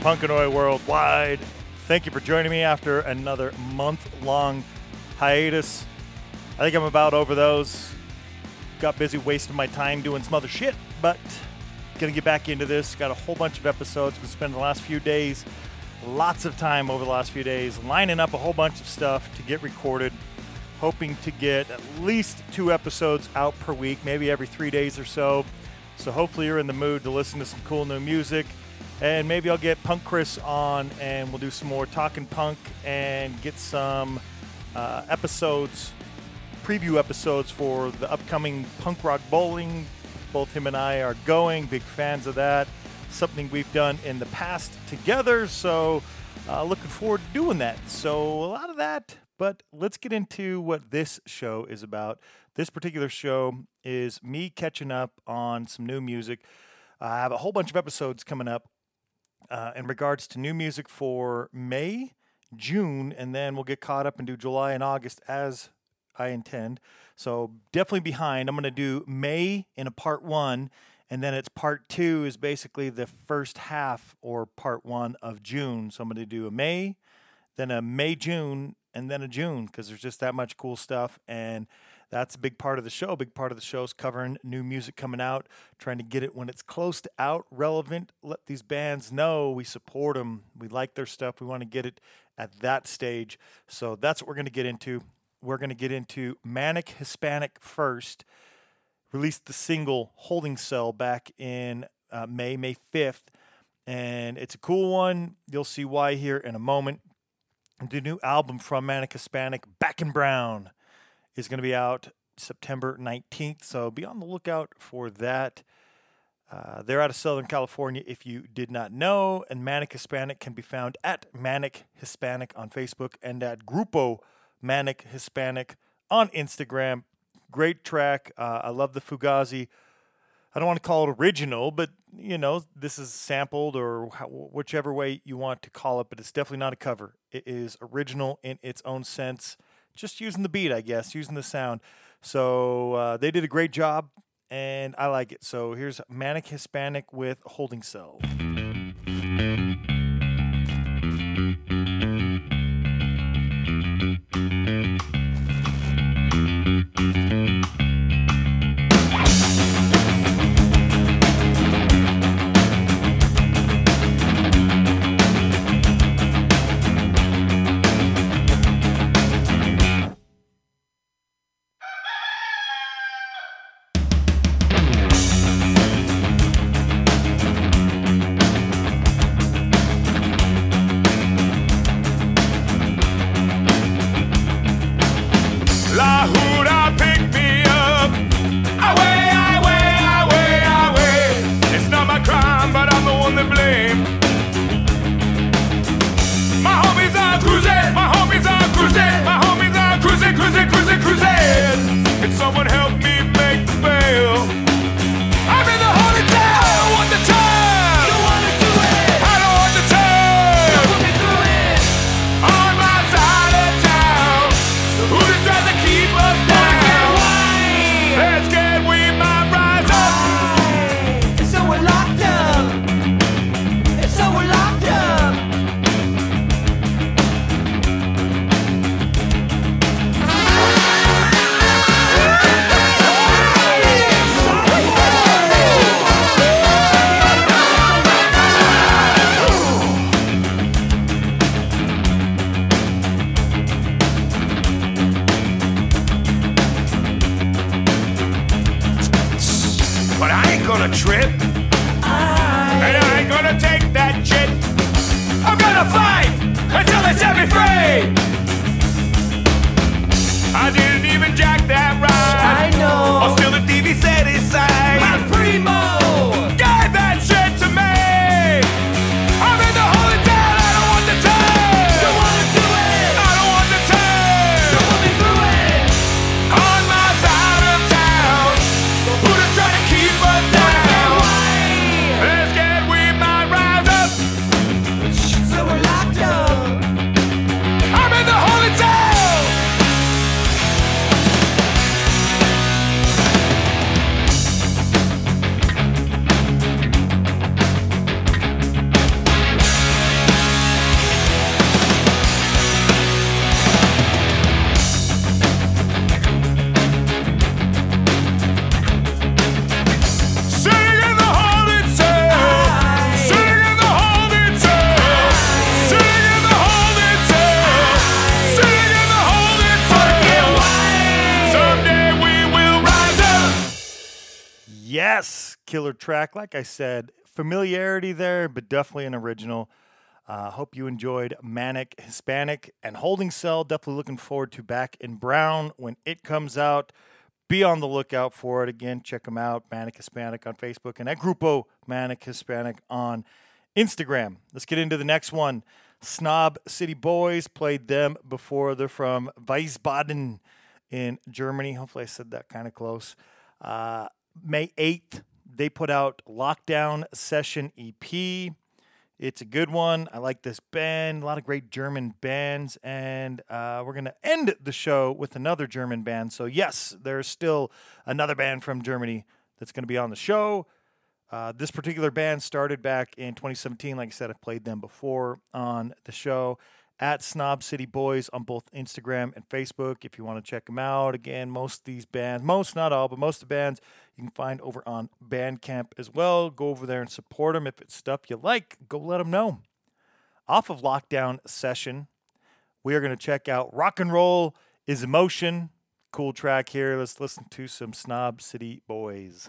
Punkanoid Worldwide. Thank you for joining me after another month long hiatus. I think I'm about over those. Got busy wasting my time doing some other shit, but gonna get back into this. Got a whole bunch of episodes. Been spending the last few days, lots of time over the last few days, lining up a whole bunch of stuff to get recorded. Hoping to get at least two episodes out per week, maybe every three days or so. So hopefully you're in the mood to listen to some cool new music. And maybe I'll get Punk Chris on and we'll do some more talking punk and get some uh, episodes, preview episodes for the upcoming Punk Rock Bowling. Both him and I are going, big fans of that. Something we've done in the past together. So uh, looking forward to doing that. So a lot of that. But let's get into what this show is about. This particular show is me catching up on some new music. I have a whole bunch of episodes coming up uh, in regards to new music for May, June, and then we'll get caught up and do July and August as I intend. So definitely behind. I'm going to do May in a part one, and then it's part two is basically the first half or part one of June. So I'm going to do a May, then a May, June, and then a June because there's just that much cool stuff. And that's a big part of the show. A big part of the show is covering new music coming out, trying to get it when it's close to out, relevant. Let these bands know we support them. We like their stuff. We want to get it at that stage. So that's what we're going to get into. We're going to get into Manic Hispanic first. Released the single Holding Cell back in uh, May, May 5th. And it's a cool one. You'll see why here in a moment. The new album from Manic Hispanic, Back in Brown is going to be out September 19th. So be on the lookout for that. Uh, they're out of Southern California, if you did not know. And Manic Hispanic can be found at Manic Hispanic on Facebook and at Grupo Manic Hispanic on Instagram. Great track. Uh, I love the Fugazi. I don't want to call it original, but you know, this is sampled or how, whichever way you want to call it, but it's definitely not a cover. It is original in its own sense just using the beat, I guess, using the sound. So uh, they did a great job, and I like it. So here's Manic Hispanic with Holding Cell. Killer track. Like I said, familiarity there, but definitely an original. Uh, hope you enjoyed Manic Hispanic and Holding Cell. Definitely looking forward to Back in Brown when it comes out. Be on the lookout for it. Again, check them out. Manic Hispanic on Facebook and at Grupo Manic Hispanic on Instagram. Let's get into the next one. Snob City Boys played them before. They're from Wiesbaden in Germany. Hopefully, I said that kind of close. Uh, May 8th, they put out Lockdown Session EP. It's a good one. I like this band. A lot of great German bands. And uh, we're going to end the show with another German band. So, yes, there's still another band from Germany that's going to be on the show. Uh, this particular band started back in 2017. Like I said, I've played them before on the show at Snob City Boys on both Instagram and Facebook. If you want to check them out, again, most of these bands, most not all, but most of the bands you can find over on Bandcamp as well. Go over there and support them. If it's stuff you like, go let them know. Off of Lockdown Session, we are going to check out Rock and Roll is Emotion. Cool track here. Let's listen to some Snob City Boys.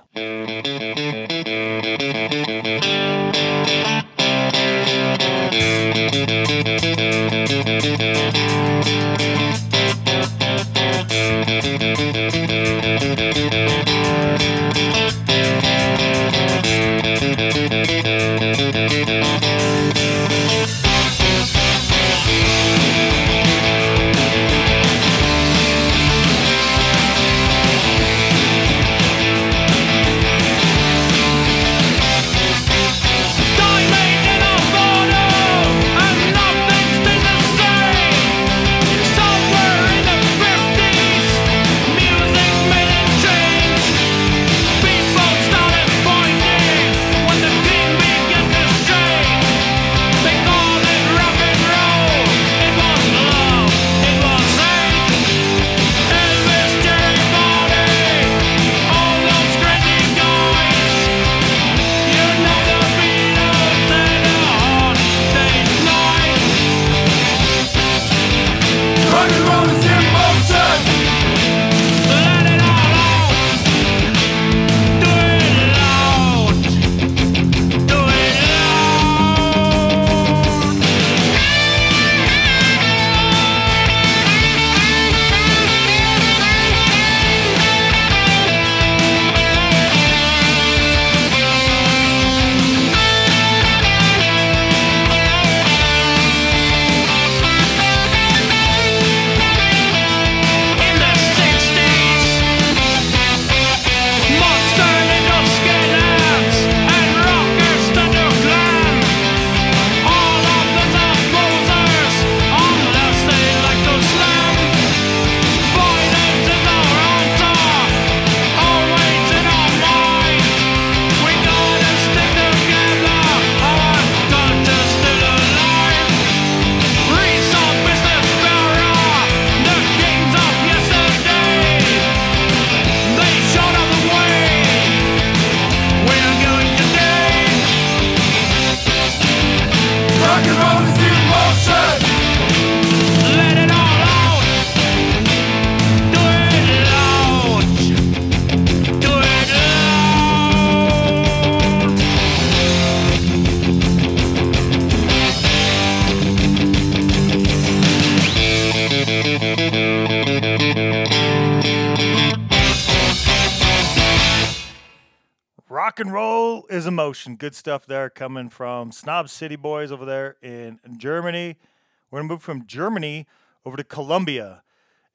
Good stuff there coming from Snob City Boys over there in Germany. We're going to move from Germany over to Colombia.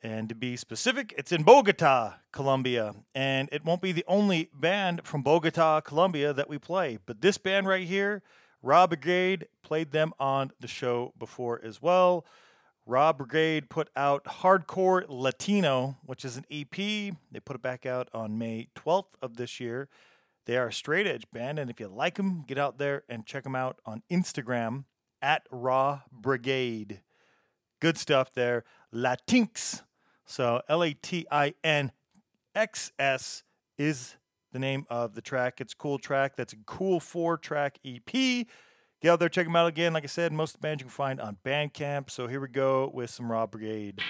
And to be specific, it's in Bogota, Colombia. And it won't be the only band from Bogota, Colombia that we play. But this band right here, Raw Brigade, played them on the show before as well. Raw Brigade put out Hardcore Latino, which is an EP. They put it back out on May 12th of this year. They are a straight edge band, and if you like them, get out there and check them out on Instagram at Raw Brigade. Good stuff there. Latinx. So L A T I N X S is the name of the track. It's a cool track. That's a cool four track EP. Get out there, check them out again. Like I said, most of the bands you can find on Bandcamp. So here we go with some Raw Brigade.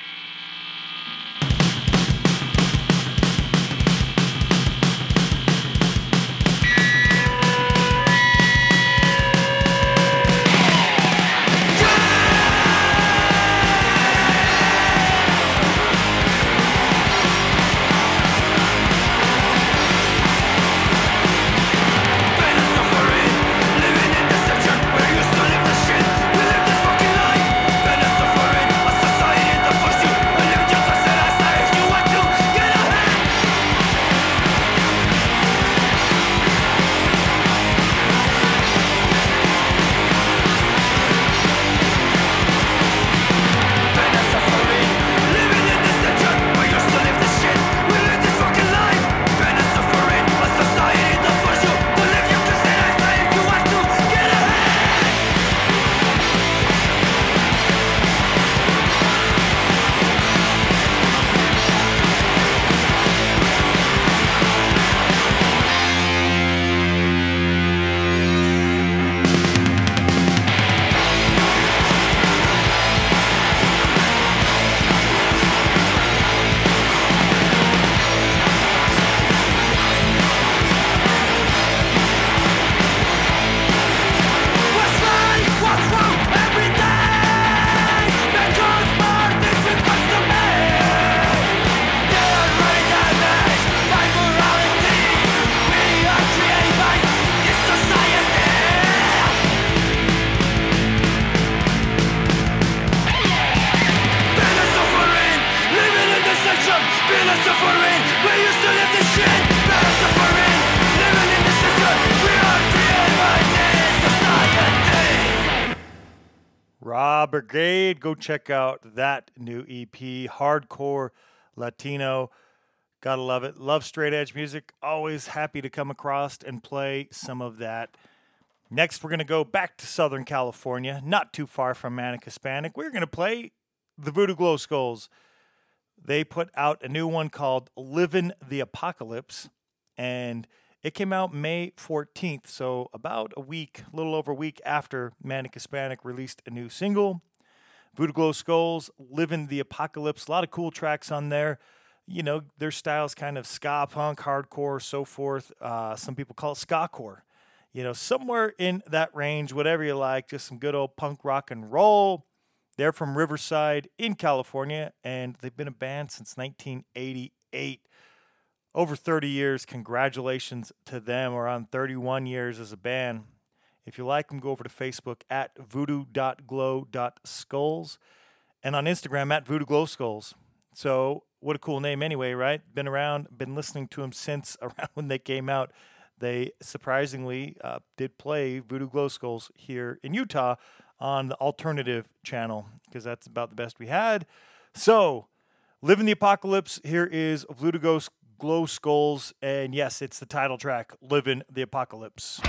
Brigade. Go check out that new EP, Hardcore Latino. Gotta love it. Love straight edge music. Always happy to come across and play some of that. Next, we're going to go back to Southern California, not too far from Manic Hispanic. We're going to play the Voodoo Glow Skulls. They put out a new one called Livin' the Apocalypse, and it came out May 14th, so about a week, a little over a week after Manic Hispanic released a new single. Voodoo Glow Skulls, Livin' the Apocalypse, a lot of cool tracks on there. You know, their style's kind of ska punk, hardcore, so forth. Uh, some people call it ska core. You know, somewhere in that range, whatever you like, just some good old punk rock and roll. They're from Riverside in California, and they've been a band since 1988. Over 30 years. Congratulations to them. We're on 31 years as a band. If you like them, go over to Facebook at voodoo.glow.skulls and on Instagram at voodooglowskulls. So, what a cool name, anyway, right? Been around, been listening to them since around when they came out. They surprisingly uh, did play Voodoo Glow Skulls here in Utah on the alternative channel because that's about the best we had. So, Living the Apocalypse, here is Voodoo Ghost Glow Skulls, and yes, it's the title track, Living the Apocalypse.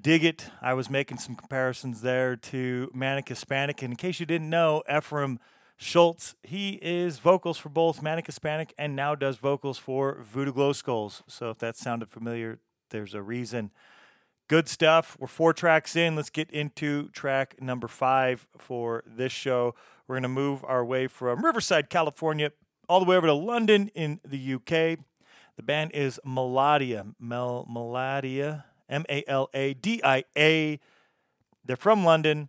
Dig it. I was making some comparisons there to Manic Hispanic. And in case you didn't know, Efrem Schulz, he is vocals for both Manic Hispanic and now does vocals for Voodoo Glow Skulls. So if that sounded familiar, there's a reason. Good stuff. We're four tracks in. Let's get into track number five for this show. We're going to move our way from Riverside, California, all the way over to London in the UK. The band is Maladia. Mel Maladia. M A L A D I A. They're from London.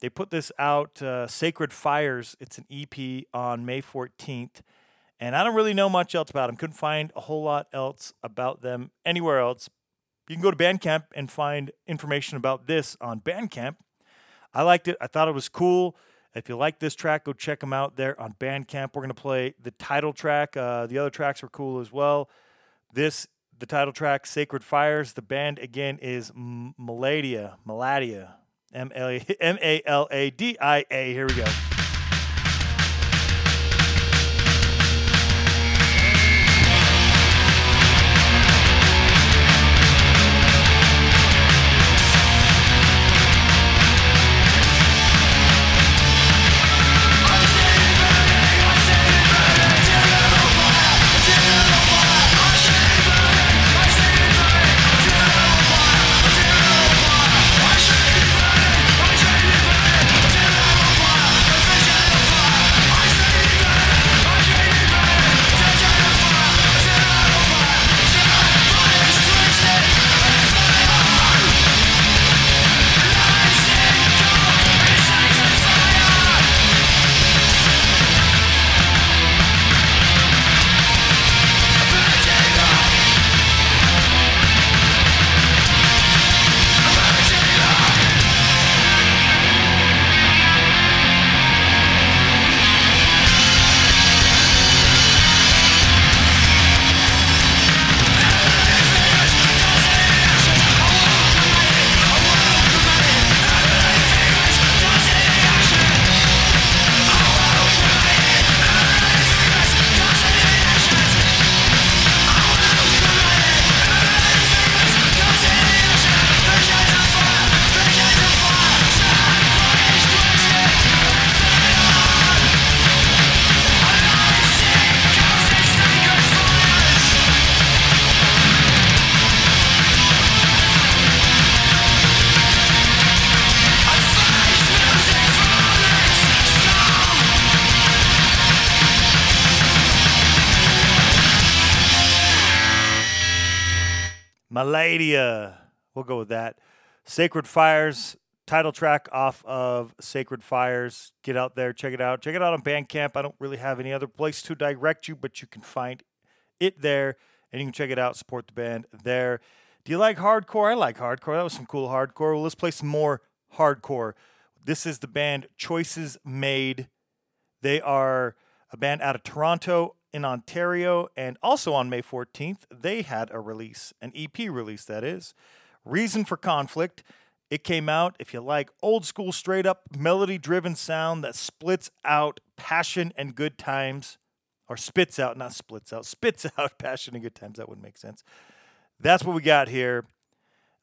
They put this out, uh, Sacred Fires. It's an EP on May 14th. And I don't really know much else about them. Couldn't find a whole lot else about them anywhere else. You can go to Bandcamp and find information about this on Bandcamp. I liked it. I thought it was cool. If you like this track, go check them out there on Bandcamp. We're going to play the title track. Uh, the other tracks were cool as well. This, the title track, Sacred Fires. The band, again, is Maladia. Maladia. M A L A D I A. Here we go. Maladia. We'll go with that. Sacred Fires, title track off of Sacred Fires. Get out there, check it out. Check it out on Bandcamp. I don't really have any other place to direct you, but you can find it there and you can check it out, support the band there. Do you like hardcore? I like hardcore. That was some cool hardcore. Well, let's play some more hardcore. This is the band Choices Made. They are a band out of Toronto in Ontario, and also on May 14th, they had a release, an EP release, that is. Reason for Conflict. It came out, if you like, old school, straight up, melody driven sound that splits out passion and good times, or spits out, not splits out, spits out passion and good times. That wouldn't make sense. That's what we got here.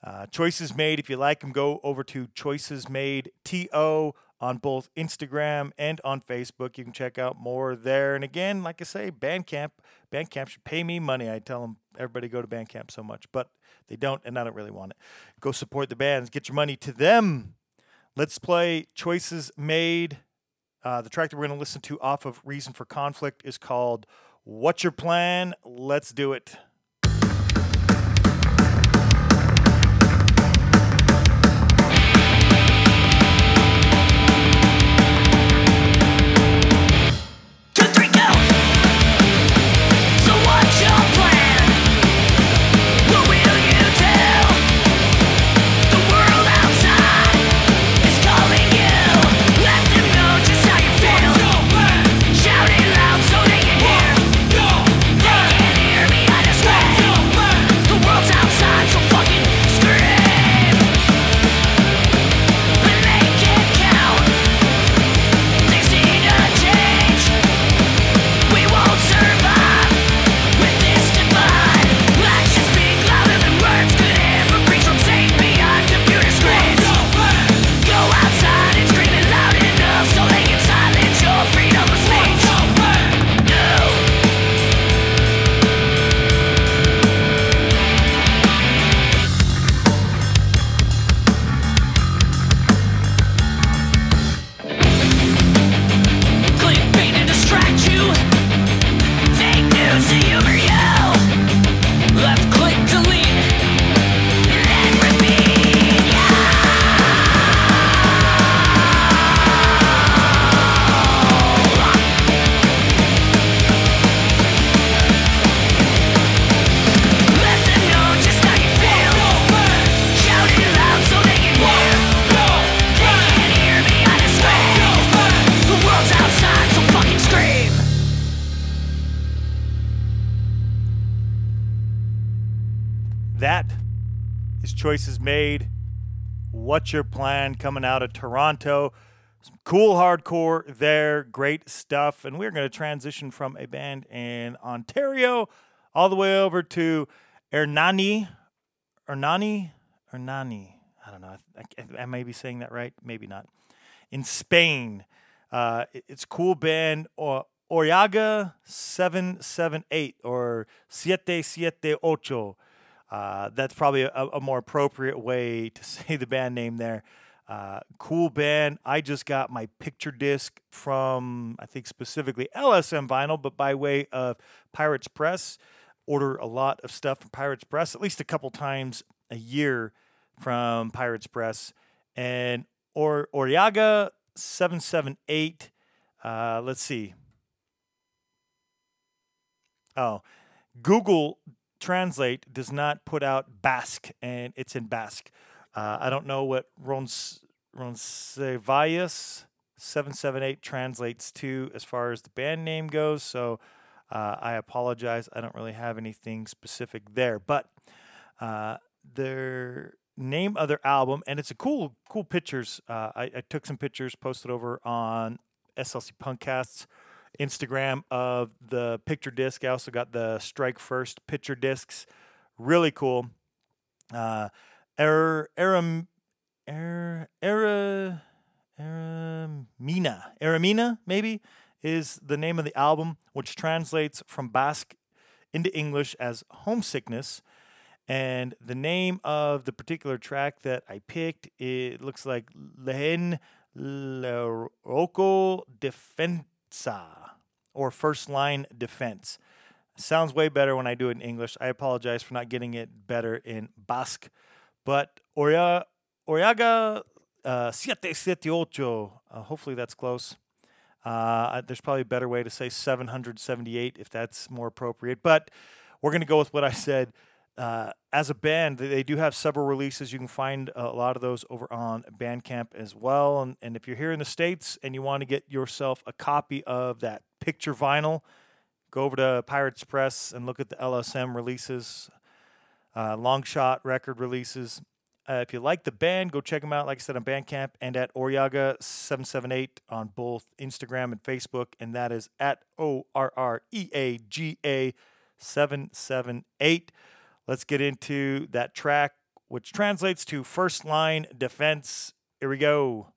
Uh, Choices Made. If you like them, go over to Choices Made TO on both Instagram and on Facebook. You can check out more there. And again, like I say, Bandcamp. Bandcamp should pay me money. I tell them everybody go to Bandcamp so much, but they don't, and I don't really want it. Go support the bands. Get your money to them. Let's play Choices Made. Uh, the track that we're going to listen to off of Reason for Conflict is called What's Your Plan? Let's do it. Made. What's your plan coming out of Toronto? Some cool hardcore there, great stuff. And we're going to transition from a band in Ontario all the way over to Ernani. Ernani? Ernani. I don't know. I, I, I may be saying that right, maybe not. In Spain. Uh, it's cool band. Or, Orreaga 778 or Siete Siete Ocho. Uh, that's probably a, a more appropriate way to say the band name there. Uh, cool band. I just got my picture disc from, I think specifically LSM Vinyl, but by way of Pirates Press. Order a lot of stuff from Pirates Press, at least a couple times a year from Pirates Press. And or Orreaga 778. Uh, let's see. Oh, Google Translate does not put out Basque, and it's in Basque. Uh, I don't know what Rons, Roncesvalles 778 translates to as far as the band name goes, so uh, I apologize. I don't really have anything specific there, but uh, their name of their album, and it's a cool, cool pictures. Uh, I, I took some pictures, posted over on SLC Punkcast's Instagram of the picture disc. I also got the Strike First picture discs. Really cool. Uh, er, Aram, er, Era, Aramina, maybe, is the name of the album, which translates from Basque into English as homesickness. And the name of the particular track that I picked, it looks like Lehen Leroko Defensa or First Line Defense. Sounds way better when I do it in English. I apologize for not getting it better in Basque. But Oria, Orreaga uh, siete siete ocho. Uh, hopefully that's close. Uh, there's probably a better way to say 778 if that's more appropriate. But we're going to go with what I said. Uh, as a band, they do have several releases. You can find a lot of those over on Bandcamp as well. And, and if you're here in the States and you want to get yourself a copy of that picture vinyl, go over to Pirates Press and look at the LSM releases, uh, long shot record releases. Uh, if you like the band, go check them out, like I said, on Bandcamp and at Orreaga778 on both Instagram and Facebook. And that is at O R R E A G A 778. Let's get into that track, which translates to First Line Defense. Here we go.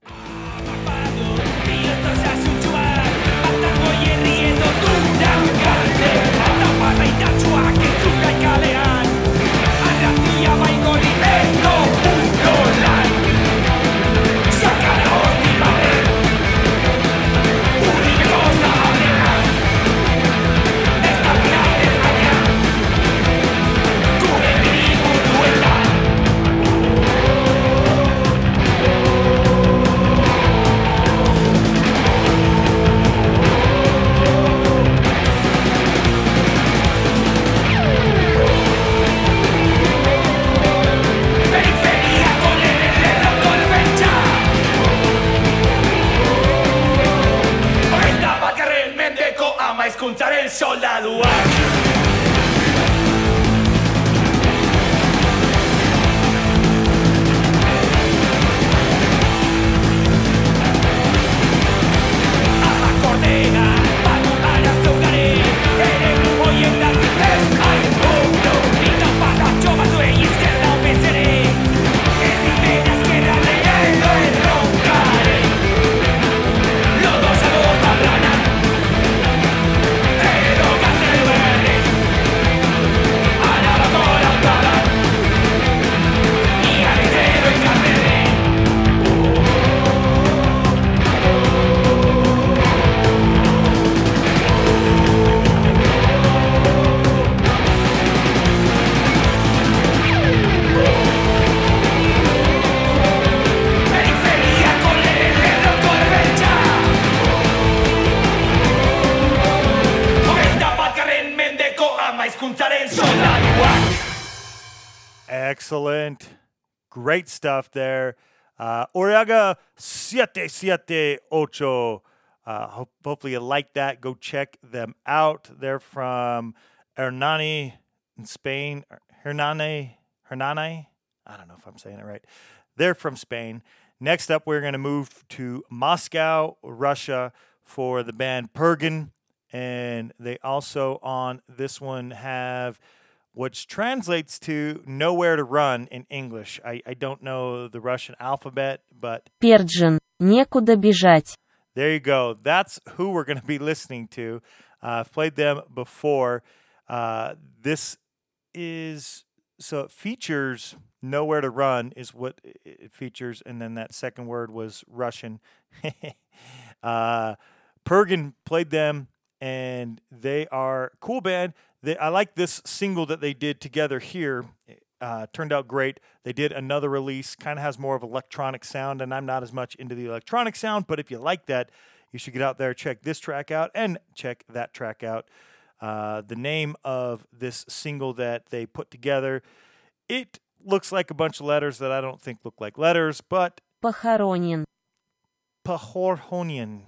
esse olhar no ar. Excellent. Great stuff there. Uh, Orreaga siete siete ocho. Uh, ho- hopefully you like that. Go check them out. They're from Hernani in Spain. Hernani, Hernani. I don't know if I'm saying it right. They're from Spain. Next up, we're going to move to Moscow, Russia, for the band Purgen, and they also on this one have which translates to nowhere to run in English. I, I don't know the Russian alphabet, but Перджин. Некуда бежать. there you go. That's who we're going to be listening to. Uh, I've played them before. Uh, this is so it features nowhere to run is what it- it features, and then that second word was Russian. uh, Pergin played them, and they are a cool band. They, I like this single that they did together here. Uh, turned out great. They did another release, kind of has more of electronic sound, and I'm not as much into the electronic sound. But if you like that, you should get out there, check this track out, and check that track out. Uh, the name of this single that they put together, it looks like a bunch of letters that I don't think look like letters, but Похоронен. Pahorhonian,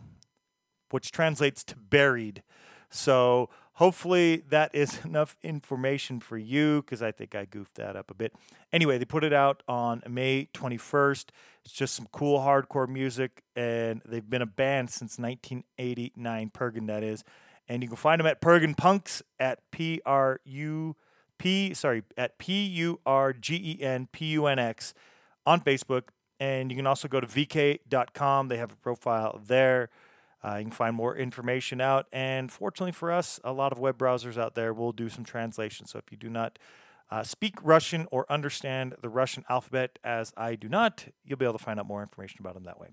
which translates to buried. So hopefully that is enough information for you because I think I goofed that up a bit. Anyway, they put it out on May 21st. It's just some cool hardcore music, and they've been a band since 1989, Purgen, that is. And you can find them at Purgen Punks at P R U P, sorry, at P U R G E N P U N X on Facebook. And you can also go to vk.com. They have a profile there. Uh, you can find more information out. And fortunately for us, a lot of web browsers out there will do some translation. So if you do not uh, speak Russian or understand the Russian alphabet, as I do not, you'll be able to find out more information about them that way.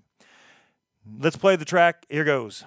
Let's play the track. Here goes.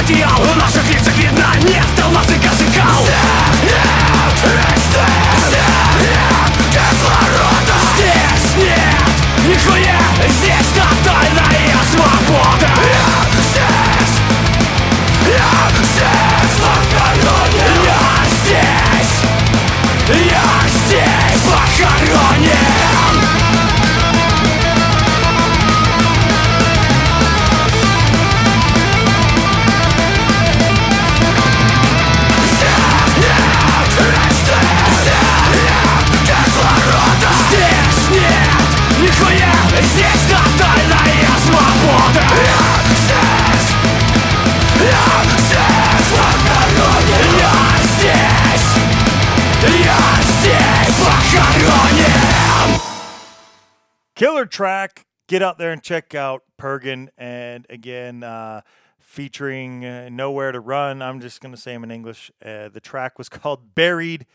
Материал В наших лицах видно нефть, алмазы, газ и кал кислорода Здесь нет нихуя Здесь тотальная свобода здесь Я здесь похоронен Я здесь Я здесь похоронен Killer track. Get out there and check out Purgen. And again, uh, featuring uh, Nowhere to Run. I'm just going to say them in English. Uh, the track was called Buried.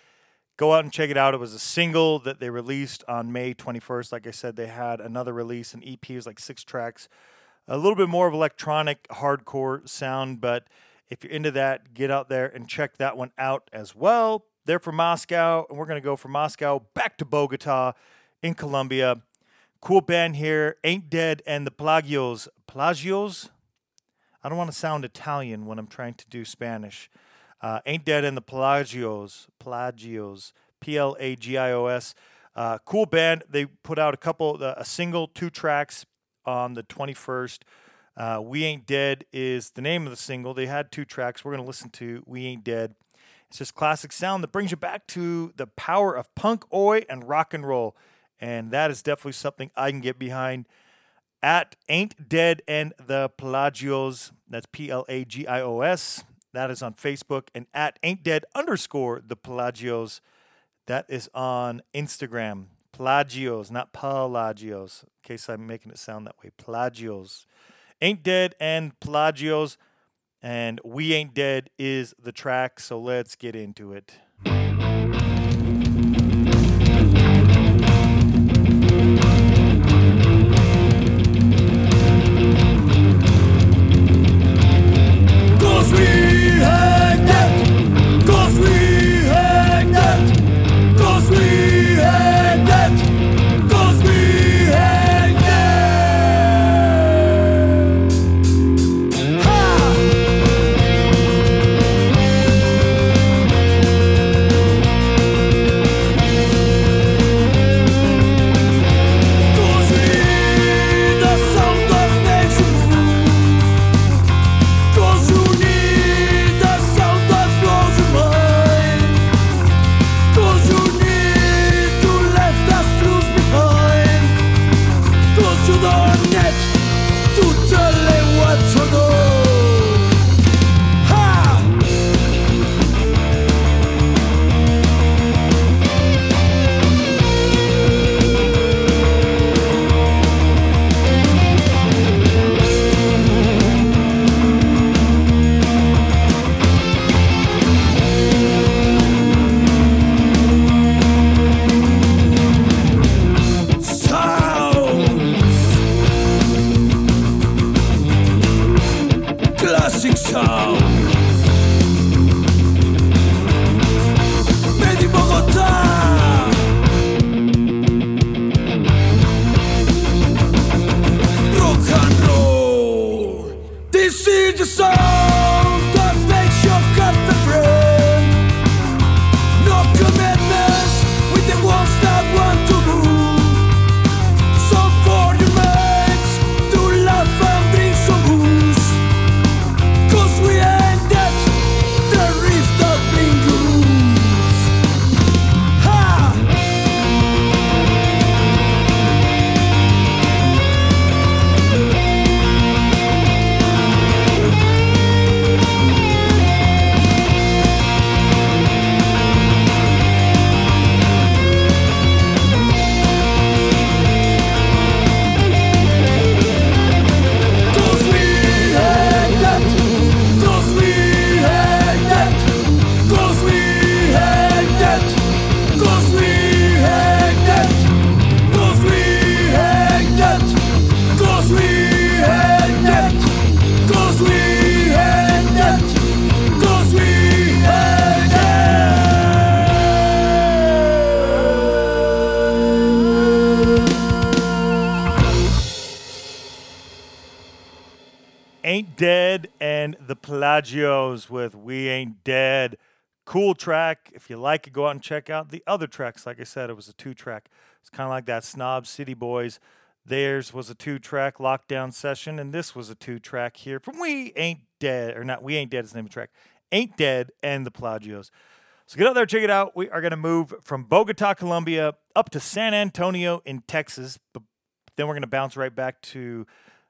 Go out and check it out. It was a single that they released on May 21st. Like I said, they had another release, an EP, it was like six tracks. A little bit more of electronic hardcore sound, but if you're into that, get out there and check that one out as well. They're from Moscow, and we're going to go from Moscow back to Bogota in Colombia. Cool band here, Ain't Dead and the Plagios. Plagios? I don't want to sound Italian when I'm trying to do Spanish. Uh, Ain't Dead and the Plagios. Plagios. P L A G I O S. Uh, cool band. They put out a couple, uh, a single, two tracks on the 21st. Uh, we Ain't Dead is the name of the single. They had two tracks. We're going to listen to We Ain't Dead. It's just classic sound that brings you back to the power of punk, oi, and rock and roll. And that is definitely something I can get behind at Ain't Dead and the Pelagios. That's P L A G I O S. That is on Facebook. And at Ain't Dead underscore the Pelagios. That is on Instagram. Pelagios, not Pelagios. In case I'm making it sound that way. Pelagios. Ain't Dead and Pelagios. And We Ain't Dead is the track. So let's get into it. Track. If you like it, go out and check out the other tracks. Like I said, it was a two track. It's kind of like that Snob City Boys. Theirs was a two track lockdown session, and this was a two track here from We Ain't Dead, or not We Ain't Dead is the name of the track. Ain't Dead and the Plagios. So get out there, check it out. We are going to move from Bogota, Colombia, up to San Antonio in Texas. But then we're going to bounce right back to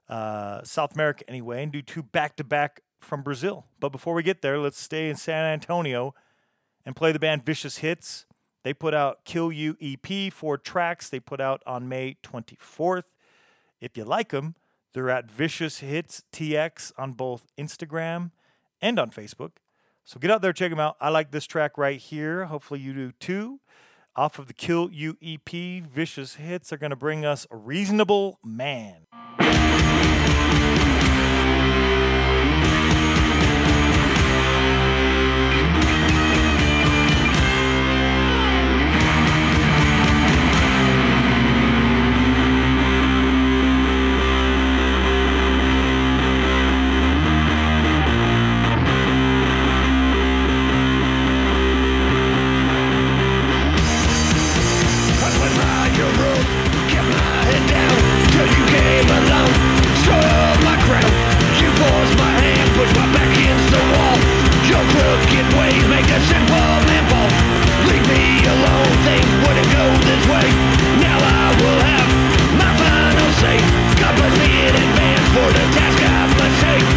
uh, South America anyway and do two back to back from Brazil. But before we get there, let's stay in San Antonio and play the band Vicious Hits. They put out Kill You EP, four tracks they put out on May 24th. If you like them, they're at Vicious Hits TX on both Instagram and on Facebook. So get out there, check them out. I like this track right here. Hopefully you do too. Off of the Kill You EP, Vicious Hits are going to bring us a Reasonable Man. Spoiled my you forced my hand, put my back against the wall. Your crooked ways make a simple man fall. Leave me alone, things wouldn't go this way. Now I will have my final say. God bless me in advance for the task I must take.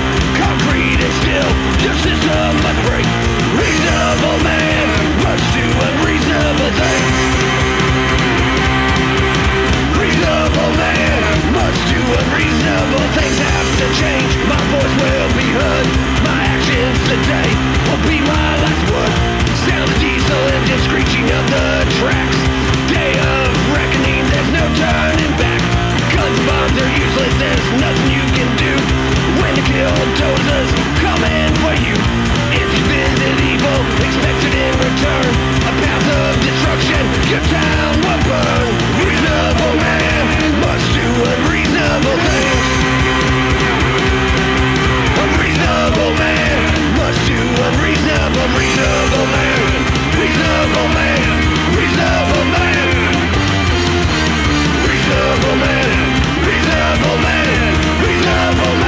Concrete your system must break. Reasonable man unreasonable things. Change. My voice will be heard. My actions today will be my last word. Sound the diesel engine screeching up the tracks. Day of reckoning, there's no turning back. Guns and bombs are useless, there's nothing you can do. When the killdozers coming for you. If you visit evil, expect it in return. A path of destruction, your town will burn. Reasonable man must do unreasonable things. Reasonable man, reasonable man, reasonable man.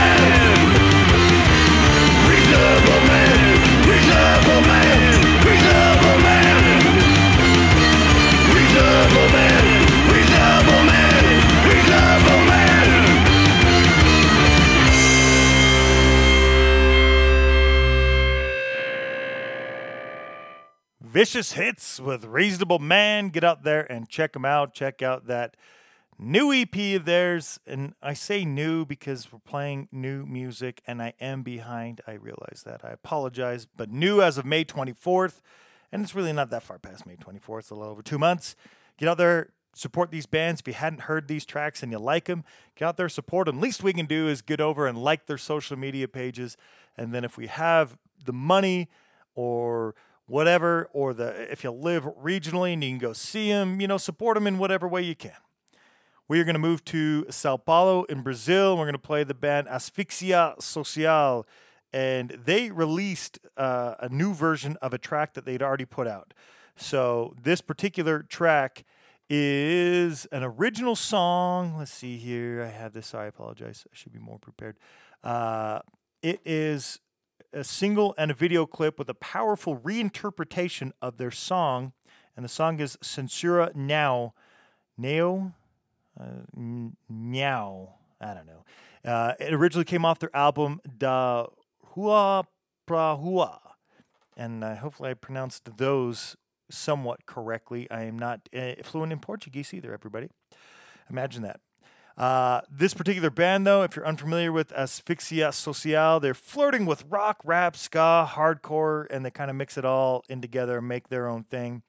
Vicious Hits with Reasonable Man. Get out there and check them out. Check out that new EP of theirs. And I say new because we're playing new music and I am behind. I realize that. I apologize. But new as of May 24th. And it's really not that far past May 24th. It's a little over two months. Get out there, support these bands. If you hadn't heard these tracks and you like them, get out there, support them. Least we can do is get over and like their social media pages. And then if we have the money or whatever, or the if you live regionally and you can go see them, you know, support them in whatever way you can. We are going to move to Sao Paulo in Brazil. We're going to play the band Asfixia Social, and they released uh, a new version of a track that they'd already put out. So this particular track is an original song. Let's see here. I have this. I apologize. I should be more prepared. Uh, it is a single and a video clip with a powerful reinterpretation of their song, and the song is Censura Now. Neo? Uh, I don't know. Uh, it originally came off their album Da Hua Pra Hua. And uh, hopefully I pronounced those somewhat correctly. I am not uh, fluent in Portuguese either, everybody. Imagine that. Uh, this particular band, though, if you're unfamiliar with Asfixia Social, they're flirting with rock, rap, ska, hardcore, and they kind of mix it all in together and make their own thing.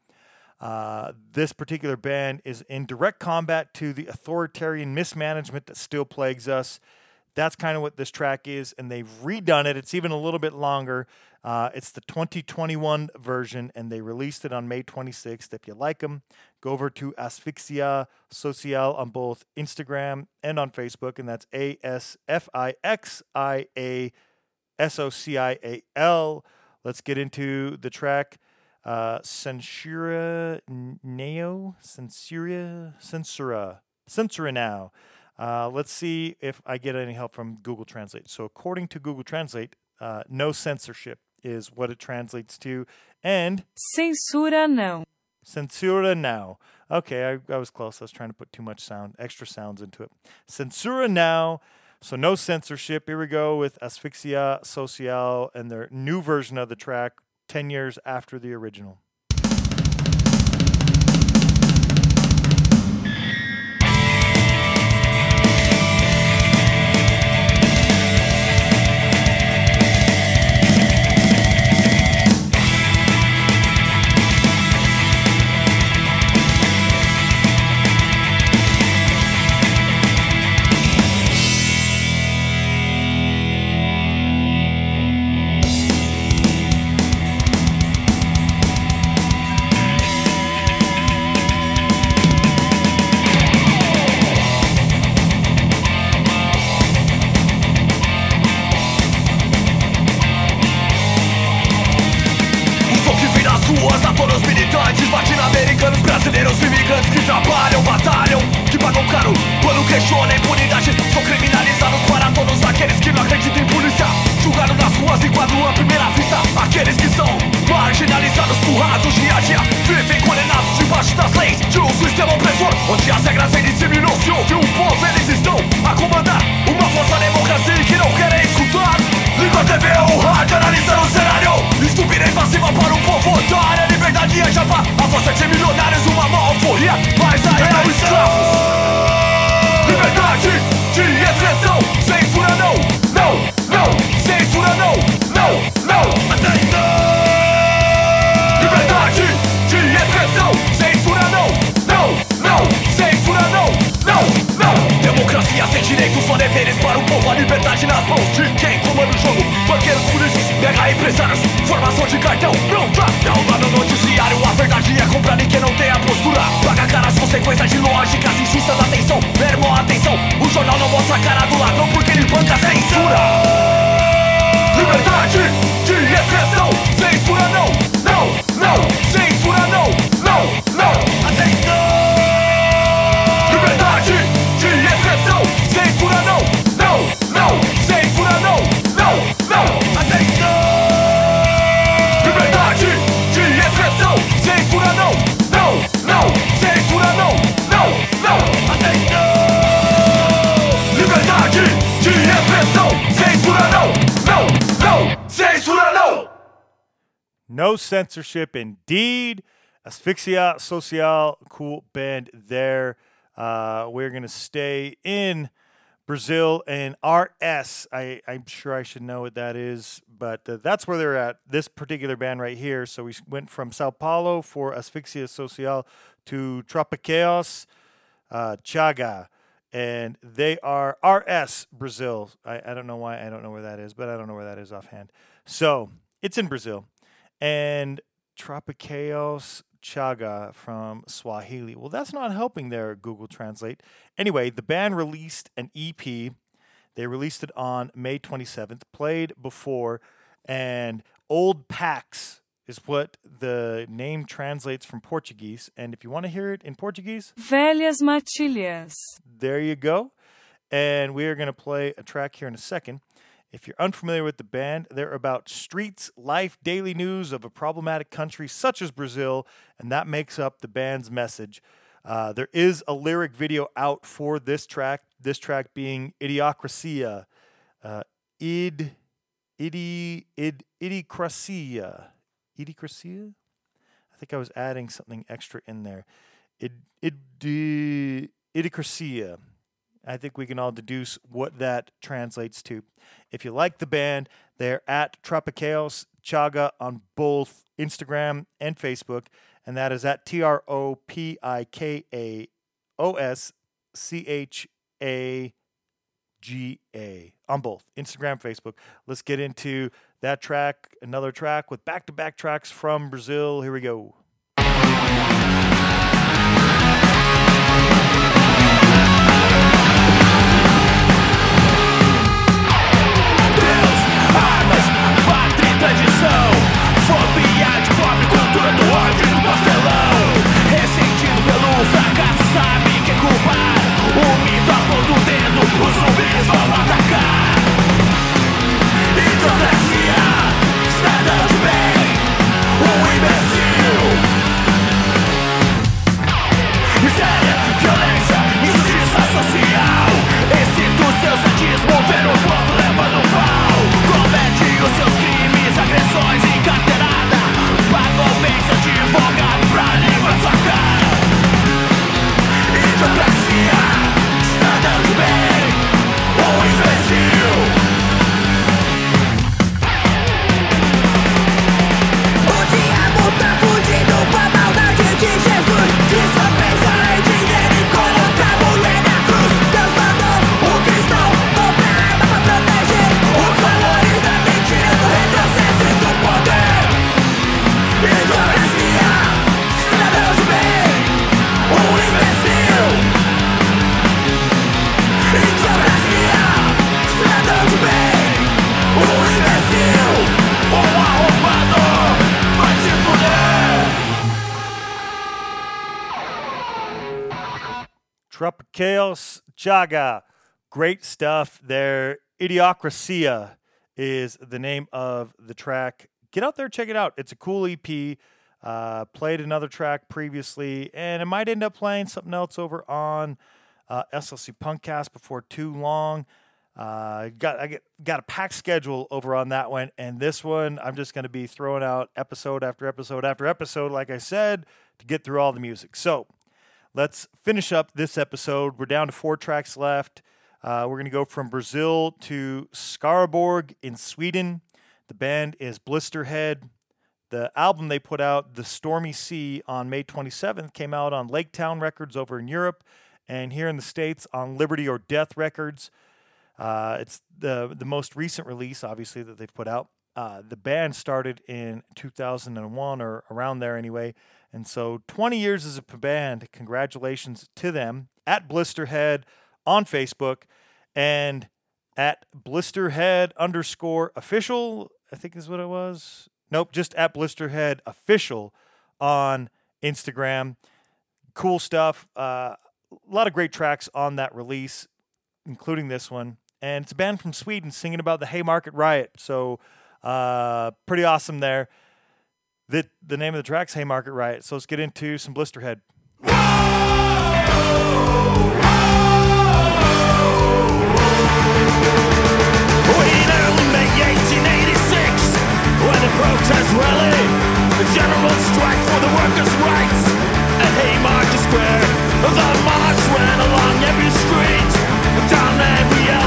Uh, this particular band is in direct combat to the authoritarian mismanagement that still plagues us. That's kind of what this track is, and they've redone it. It's even a little bit longer. Uh, it's the 2021 version, and they released it on May 26th. If you like them, go over to Asfixia Social on both Instagram and on Facebook, and that's A S F I X I A S O C I A L. Let's get into the track. Uh, Censura Neo, Censura, Censura, Censura now. Uh, let's see if I get any help from Google Translate. So, according to Google Translate, uh, no censorship is what it translates to, and Censura não. Censura now. Okay, I, I was close. I was trying to put too much sound, extra sounds into it. Censura now. So no censorship. Here we go with Asfixia Social and their new version of the track, 10 years after the original. Censorship indeed. Asfixia Social, cool band there. Uh, we're going to stay in Brazil and RS. I, I'm sure I should know what that is, but uh, that's where they're at. This particular band right here. So we went from Sao Paulo for Asfixia Social to Tropikaos, uh, Chaga. And they are RS Brazil. I, I don't know why. I don't know where that is, but I don't know where that is offhand. So it's in Brazil and Tropikaos Chaga from Swahili. Well, that's not helping there, Google Translate. Anyway, the band released an EP. They released it on May 27th, played before, and Old Pax is what the name translates from Portuguese. And if you want to hear it in Portuguese, Velhas matilhas. there you go. And we are going to play a track here in a second. If you're unfamiliar with the band, they're about streets, life, daily news of a problematic country such as Brazil, and that makes up the band's message. Uh, there is a lyric video out for this track, this track being Idiocracia. Uh, id, idi, id, idiocracia. Idiocracia? I think I was adding something extra in there. Id, id, idiocracia. I think we can all deduce what that translates to. If you like the band, they're at Tropikaos Chaga on both Instagram and Facebook, and that is at T R O P I K A O S C H A G A on both Instagram, Facebook. Let's get into that track, another track with back to back tracks from Brazil. Here we go. Tradição. Fobia de pobre, cultura do ódio do pastelão. Ressentido pelo fracasso, sabe que é culpar O mito aponta o dedo, os zumbis vão atacar. Hidrocracia, cidadão de bem Um imbecil Autocracia Tropikaos Chaga. Great stuff there. Idiocracia is the name of the track. Get out there, check it out. It's a cool EP. Uh, played another track previously, and it might end up playing something else over on uh, SLC Punkcast before too long. Uh, got I get, got a packed schedule over on that one, and this one I'm just going to be throwing out episode after episode after episode, like I said, to get through all the music. So let's finish up this episode. We're down to four tracks left. Uh, we're going to go from Brazil to Skaraborg in Sweden. The band is Blisterhead. The album they put out, The Stormy Sea, on May 27th, came out on Laketown Records over in Europe and here in the States on Liberty or Death Records. Uh, it's the, the most recent release, obviously, that they've put out. Uh, the band started in 2001 or around there anyway. And so 20 years as a band. Congratulations to them at Blisterhead on Facebook and at Blisterhead underscore official, I think is what it was. Nope, just at Blisterhead official on Instagram. Cool stuff. Uh, a lot of great tracks on that release, including this one. And it's a band from Sweden singing about the Haymarket Riot. So uh, pretty awesome there. The, the name of the track's Haymarket Riot. So let's get into some Blisterhead. In early May 1886, when the protest rally, general strike for the workers' rights at Haymarket Square, the march ran along every street, down every alley.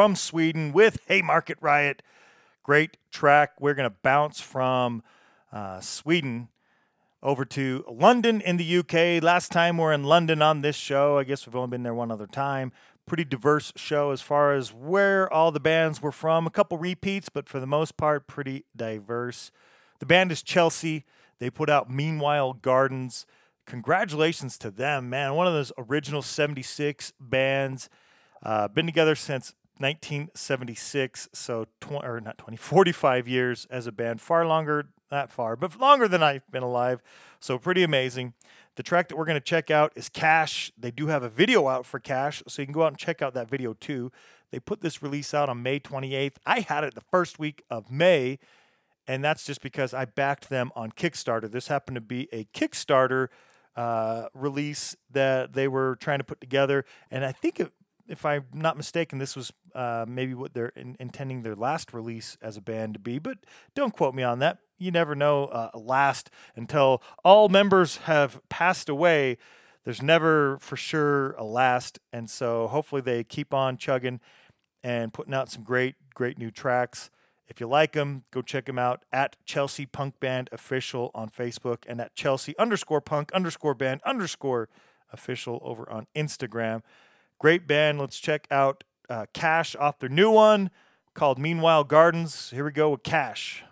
From Sweden with Haymarket Riot. Great track. We're going to bounce from uh, Sweden over to London in the UK. Last time we're in London on this show. I guess we've only been there one other time. Pretty diverse show as far as where all the bands were from. A couple repeats, but for the most part, pretty diverse. The band is Chelsea. They put out Meanwhile Gardens. Congratulations to them, man. One of those original 76 bands. Uh, been together since 1976, so tw- or not 20, 45 years as a band. Far longer, not far, but longer than I've been alive. So pretty amazing. The track that we're going to check out is Cash. They do have a video out for Cash, so you can go out and check out that video too. They put this release out on May 28th. I had it the first week of May, and that's just because I backed them on Kickstarter. This happened to be a Kickstarter uh, release that they were trying to put together, and I think it, if I'm not mistaken, this was uh, maybe what they're in, intending their last release as a band to be, but don't quote me on that. You never know. Uh, last until all members have passed away. There's never for sure a last, and so hopefully they keep on chugging and putting out some great, great new tracks. If you like them, go check them out at Chelsea Punk Band Official on Facebook and at Chelsea underscore Punk underscore Band underscore Official over on Instagram. Great band. Let's check out uh, Cash off their new one called Meanwhile Gardens. Here we go with Cash.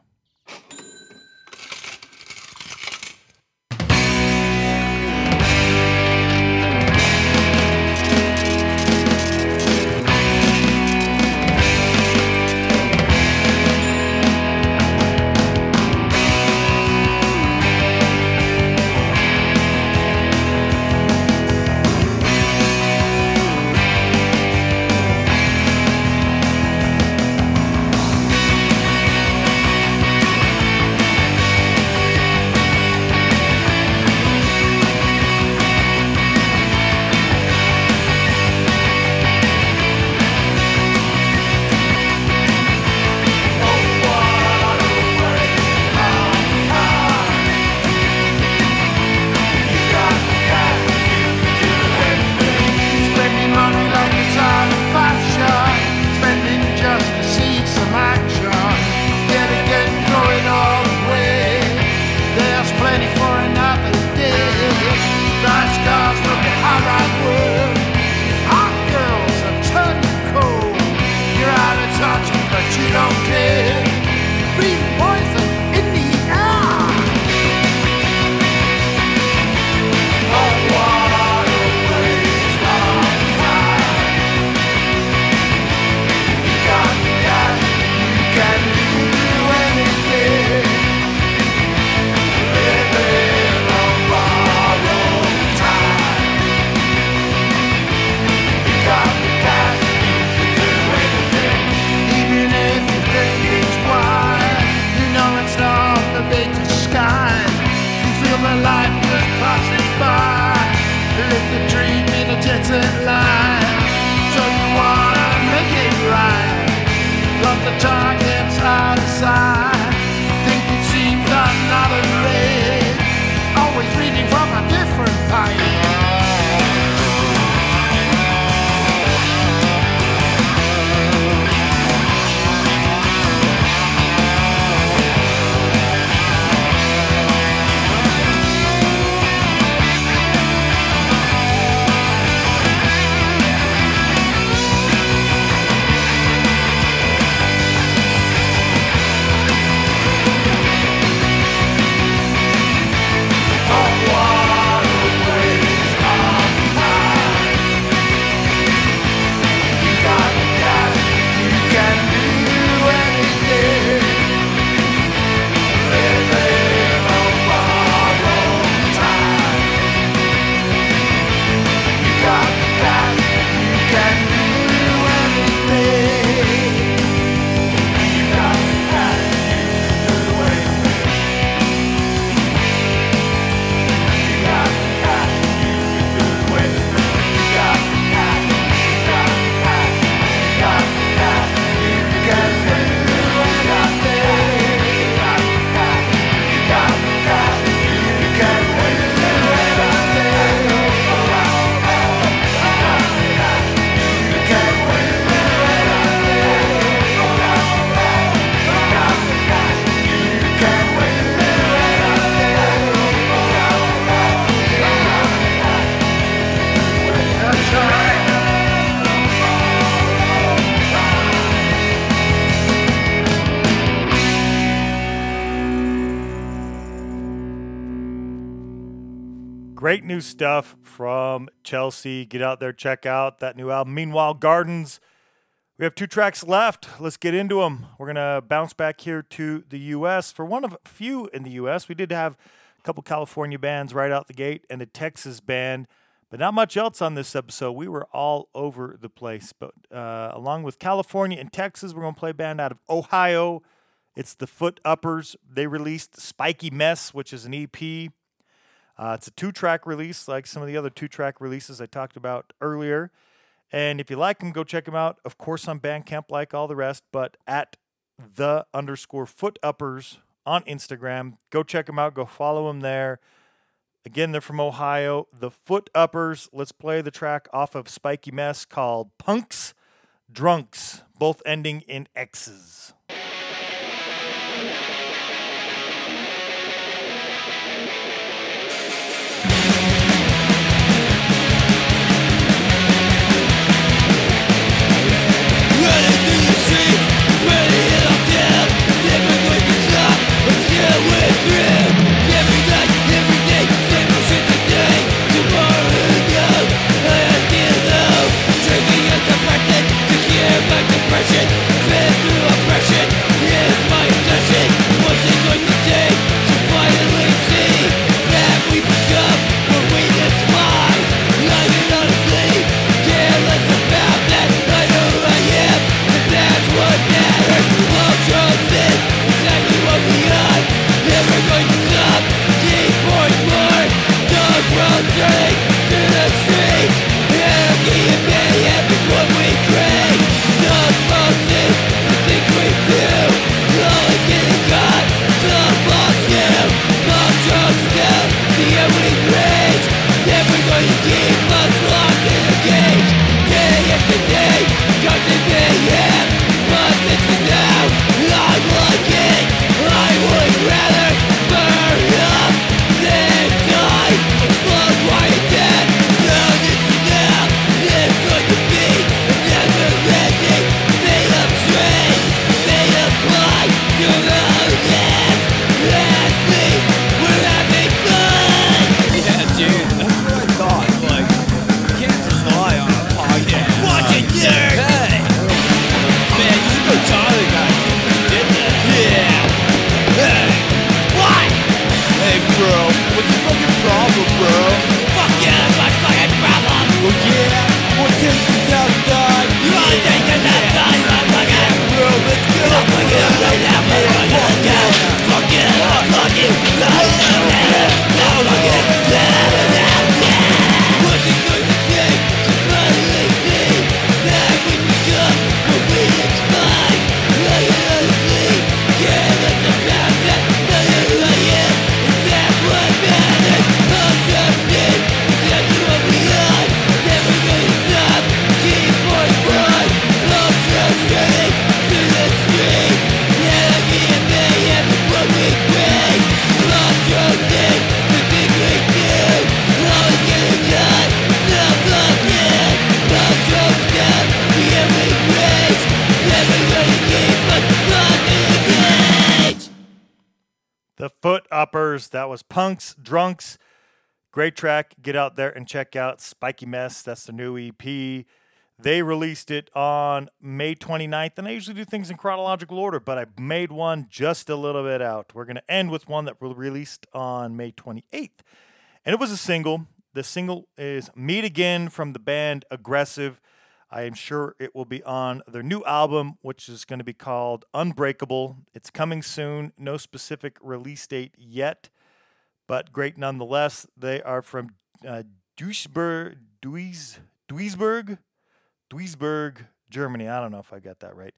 New stuff from Chelsea. Get out there, check out that new album. Meanwhile, Gardens. We have two tracks left. Let's get into them. We're going to bounce back here to the U.S. For one of a few in the U.S., we did have a couple California bands right out the gate and a Texas band, but not much else on this episode. We were all over the place. But uh, along with California and Texas, we're going to play a band out of Ohio. It's the Foot Uppers. They released Spiky Mess, which is an EP. Uh, it's a two track release, like some of the other two track releases I talked about earlier. And if you like them, go check them out. Of course, on Bandcamp, like all the rest, but at the underscore foot uppers on Instagram. Go check them out. Go follow them there. Again, they're from Ohio. The Foot Uppers. Let's play the track off of Spiky Mess called Punks Drunks, both ending in X's. That was Punks Drunks. Great track. Get out there and check out Spiky Mess. That's the new EP. They released it on May 29th, and I usually do things in chronological order, but I made one just a little bit out. We're going to end with one that was released on May 28th, and it was a single. The single is Meet Again from the band Aggressive. I am sure it will be on their new album, which is going to be called Unbreakable. It's coming soon. No specific release date yet, but great nonetheless. They are from uh, Duisburg, Duis, Duisburg, Duisburg, Germany. I don't know if I got that right,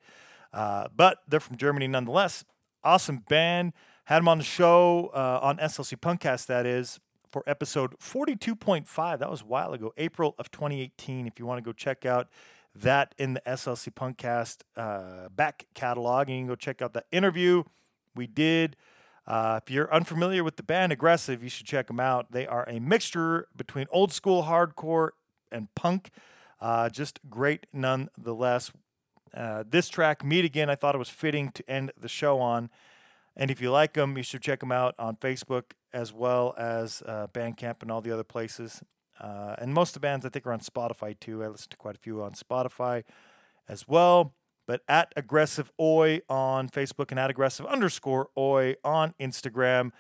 uh, but they're from Germany nonetheless. Awesome band. Had them on the show uh, on SLC Punkcast, that is, for episode 42.5. That was a while ago, April of 2018. If you want to go check out that in the SLC Punkcast uh, back catalog, and you can go check out that interview we did. Uh, if you're unfamiliar with the band Aggressive, you should check them out. They are a mixture between old school hardcore and punk. Uh, just great nonetheless. Uh, this track, Meet Again, I thought it was fitting to end the show on. And if you like them, you should check them out on Facebook as well as uh, Bandcamp and all the other places. Uh, and most of the bands I think are on Spotify too. I listen to quite a few on Spotify as well. But at aggressive oi on Facebook and at aggressive underscore oi on Instagram.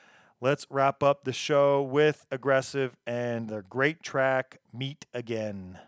Let's wrap up the show with aggressive and their great track "Meet Again."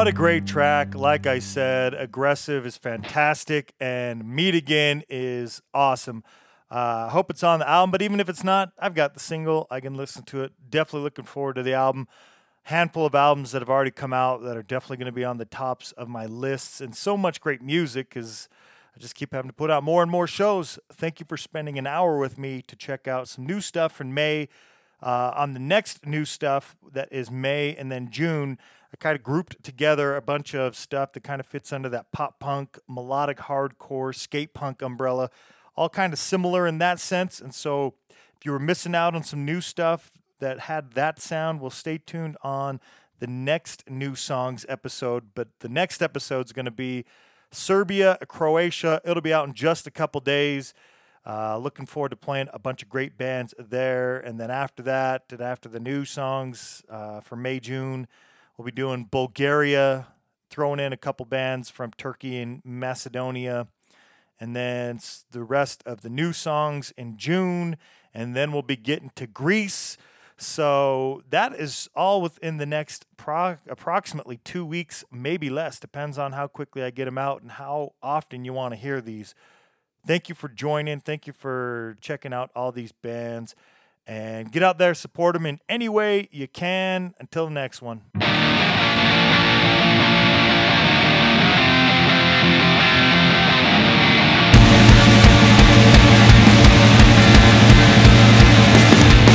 What a great track. Like I said, Aggressive is fantastic and Meet Again is awesome. I uh, hope it's on the album, but even if it's not, I've got the single. I can listen to it. Definitely looking forward to the album. Handful of albums that have already come out that are definitely going to be on the tops of my lists, and so much great music because I just keep having to put out more and more shows. Thank you for spending an hour with me to check out some new stuff from May. Uh, on the next new stuff that is May and then June, I kind of grouped together a bunch of stuff that kind of fits under that pop punk, melodic hardcore, skate punk umbrella, all kind of similar in that sense. And so if you were missing out on some new stuff that had that sound, well, stay tuned on the next new songs episode. But the next episode is going to be Serbia, Croatia. It'll be out in just a couple days. Uh, looking forward to playing a bunch of great bands there. And then after that, and after the new songs uh, for May, June, we'll be doing Bulgaria, throwing in a couple bands from Turkey and Macedonia. And then the rest of the new songs in June. And then we'll be getting to Greece. So that is all within the next pro- approximately two weeks, maybe less. Depends on how quickly I get them out and how often you want to hear these. Thank you for joining. Thank you for checking out all these bands. And get out there, support them in any way you can. Until the next one.